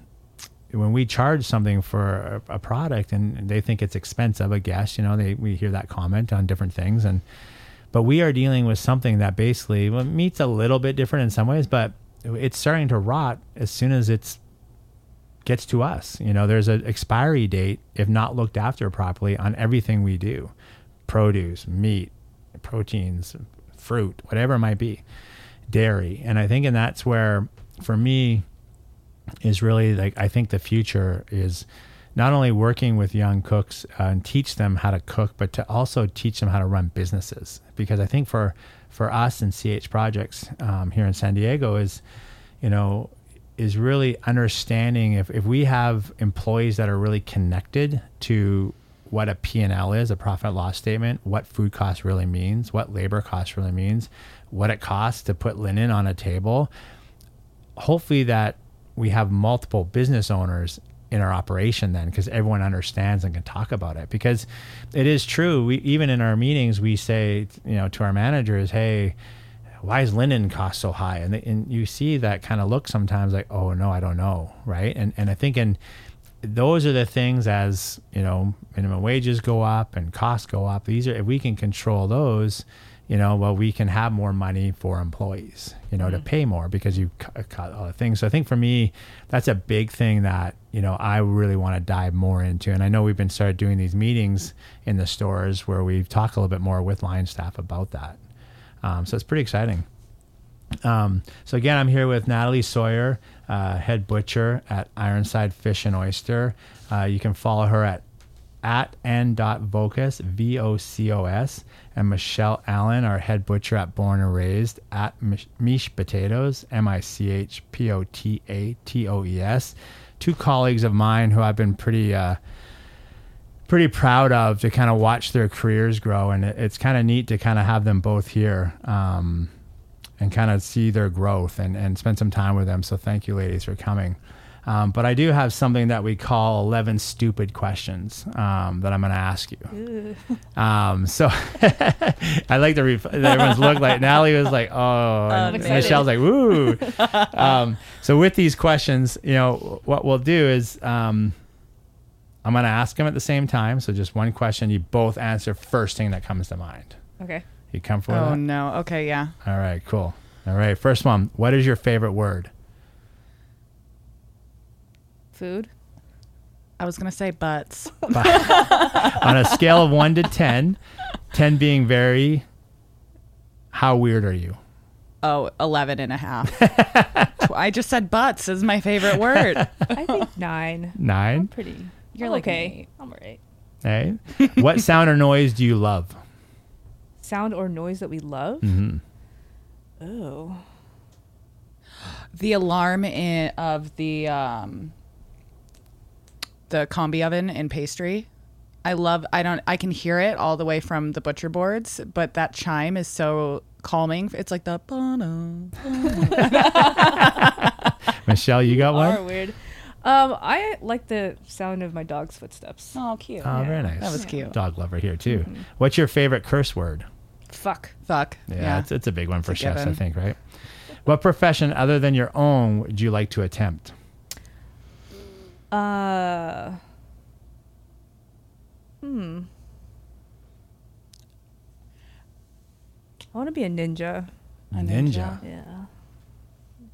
when we charge something for a, a product and they think it's expensive, I guess, you know, they we hear that comment on different things, and but we are dealing with something that basically well, meat's a little bit different in some ways, but it's starting to rot as soon as it's gets to us. You know, there's an expiry date if not looked after properly on everything we do produce, meat, proteins, fruit, whatever it might be, dairy. And I think, and that's where, for me, is really like, I think the future is not only working with young cooks uh, and teach them how to cook, but to also teach them how to run businesses. Because I think for, for us and CH Projects um, here in San Diego is, you know, is really understanding if, if we have employees that are really connected to what a P&L is, a profit loss statement, what food cost really means, what labor cost really means, what it costs to put linen on a table, hopefully that we have multiple business owners in our operation then because everyone understands and can talk about it because it is true we even in our meetings we say you know to our managers hey why is linen cost so high? And, and you see that kind of look sometimes like, oh no, I don't know, right? And and I think in those are the things as you know minimum wages go up and costs go up. These are if we can control those, you know, well we can have more money for employees, you know, to pay more because you cu- cut all the things. So I think for me, that's a big thing that you know I really want to dive more into. And I know we've been started doing these meetings in the stores where we talk a little bit more with line staff about that. Um, so it's pretty exciting. Um, so again, I'm here with Natalie Sawyer, uh, head butcher at Ironside Fish and Oyster. Uh, you can follow her at at n.vocos, V-O-C-O-S, and Michelle Allen, our head butcher at Born and Raised at Miche Potatoes, M-I-C-H-P-O-T-A-T-O-E-S. Two colleagues of mine who I've been pretty uh, pretty proud of to kind of watch their careers grow, and it, it's kind of neat to kind of have them both here. Um, and kind of see their growth and, and spend some time with them. So thank you, ladies, for coming. Um, but I do have something that we call 11 stupid questions um, that I'm going to ask you. Um, so I like the ref- everyone's look like Natalie was like, oh, and excited. Michelle's like, woo. um, so with these questions, you know, what we'll do is um, I'm going to ask them at the same time. So just one question, you both answer first thing that comes to mind. Okay. You comfortable with Oh that? no. Okay, yeah. All right, cool. All right, first one. What is your favorite word? Food. I was gonna say butts. On a scale of one to 10, 10 being very, how weird are you? Oh, 11 and a half. I just said butts is my favorite word. I think nine. Nine? Pretty. You're I'm like okay. me. I'm alright. Hey. what sound or noise do you love? Sound or noise that we love? hmm Oh. The alarm in, of the um, the combi oven in pastry. I love. I don't. I can hear it all the way from the butcher boards, but that chime is so calming. It's like the. "Ba-na." Michelle, you got Are one? weird. Um, I like the sound of my dog's footsteps. Oh, cute. Oh, very nice. That was cute. Dog lover here, too. What's your favorite curse word? Fuck. Fuck. Yeah, It's, it's a big one for It's chefs, I think, right? What profession other than your own would you like to attempt? Uh. Hmm. I want to be a ninja. A ninja. Yeah.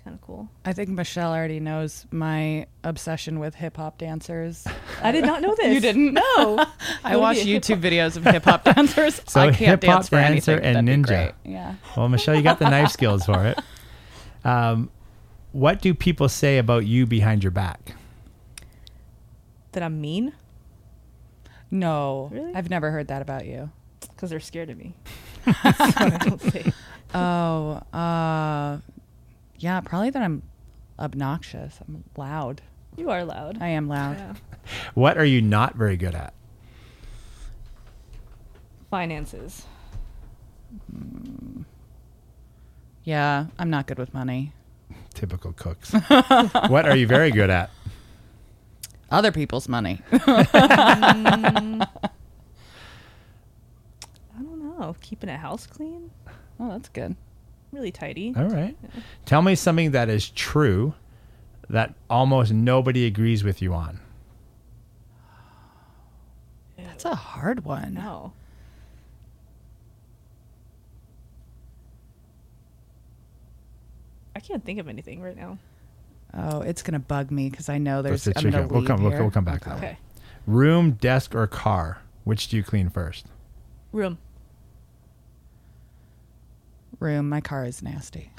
Kind of cool. I think Michelle already knows my obsession with hip hop dancers. I did not know this. You didn't? No. I watch be a YouTube videos of hip hop dancers. So I can't hip-hop dance for dancer anything. and ninja. Yeah. Well, Michelle, you got the knife skills for it. Um, what do people say about you behind your back? That I'm mean No, Really? I've never heard that about you. because they're scared of me. That's what I don't say. Oh, uh, yeah, probably that I'm obnoxious. I'm loud. You are loud. I am loud. Yeah. What are you not very good at? Finances. Yeah, I'm not good with money. Typical cooks. what are you very good at? Other people's money. Mm. I don't know. Keeping a house clean. oh, that's good. Really tidy. All right. Tell me something that is true that almost nobody agrees with you on. That's a hard one. No. I can't think of anything right now. Oh, it's gonna bug me because I know there's. That's I'm the gonna. We'll leave come- we'll- we'll come back to that. Okay. Room, desk, or car? Which do you clean first? Room. Room. My car is nasty.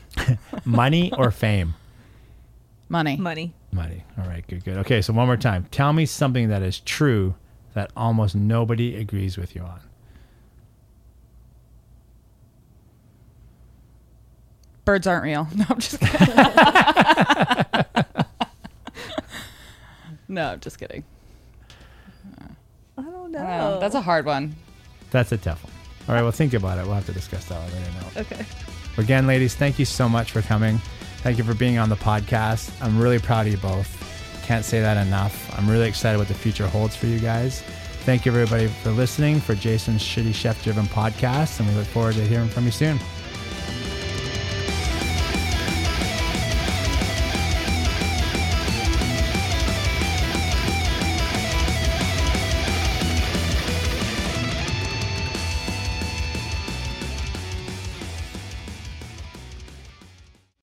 Money or fame? Money. Money. Money. All right, good, good. Okay, so one more time. Tell me something that is true that almost nobody agrees with you on. Birds aren't real. No, I'm just kidding. no, I'm just kidding. I don't know. I. That's a hard one. That's a tough one. All right, well, think about it. We'll have to discuss that one later. Now. Okay. Again, ladies, thank you so much for coming. Thank you for being on the podcast. I'm really proud of you both. Can't say that enough. I'm really excited what the future holds for you guys. Thank you, everybody, for listening for Jason's Shitty Chef Driven podcast, and we look forward to hearing from you soon.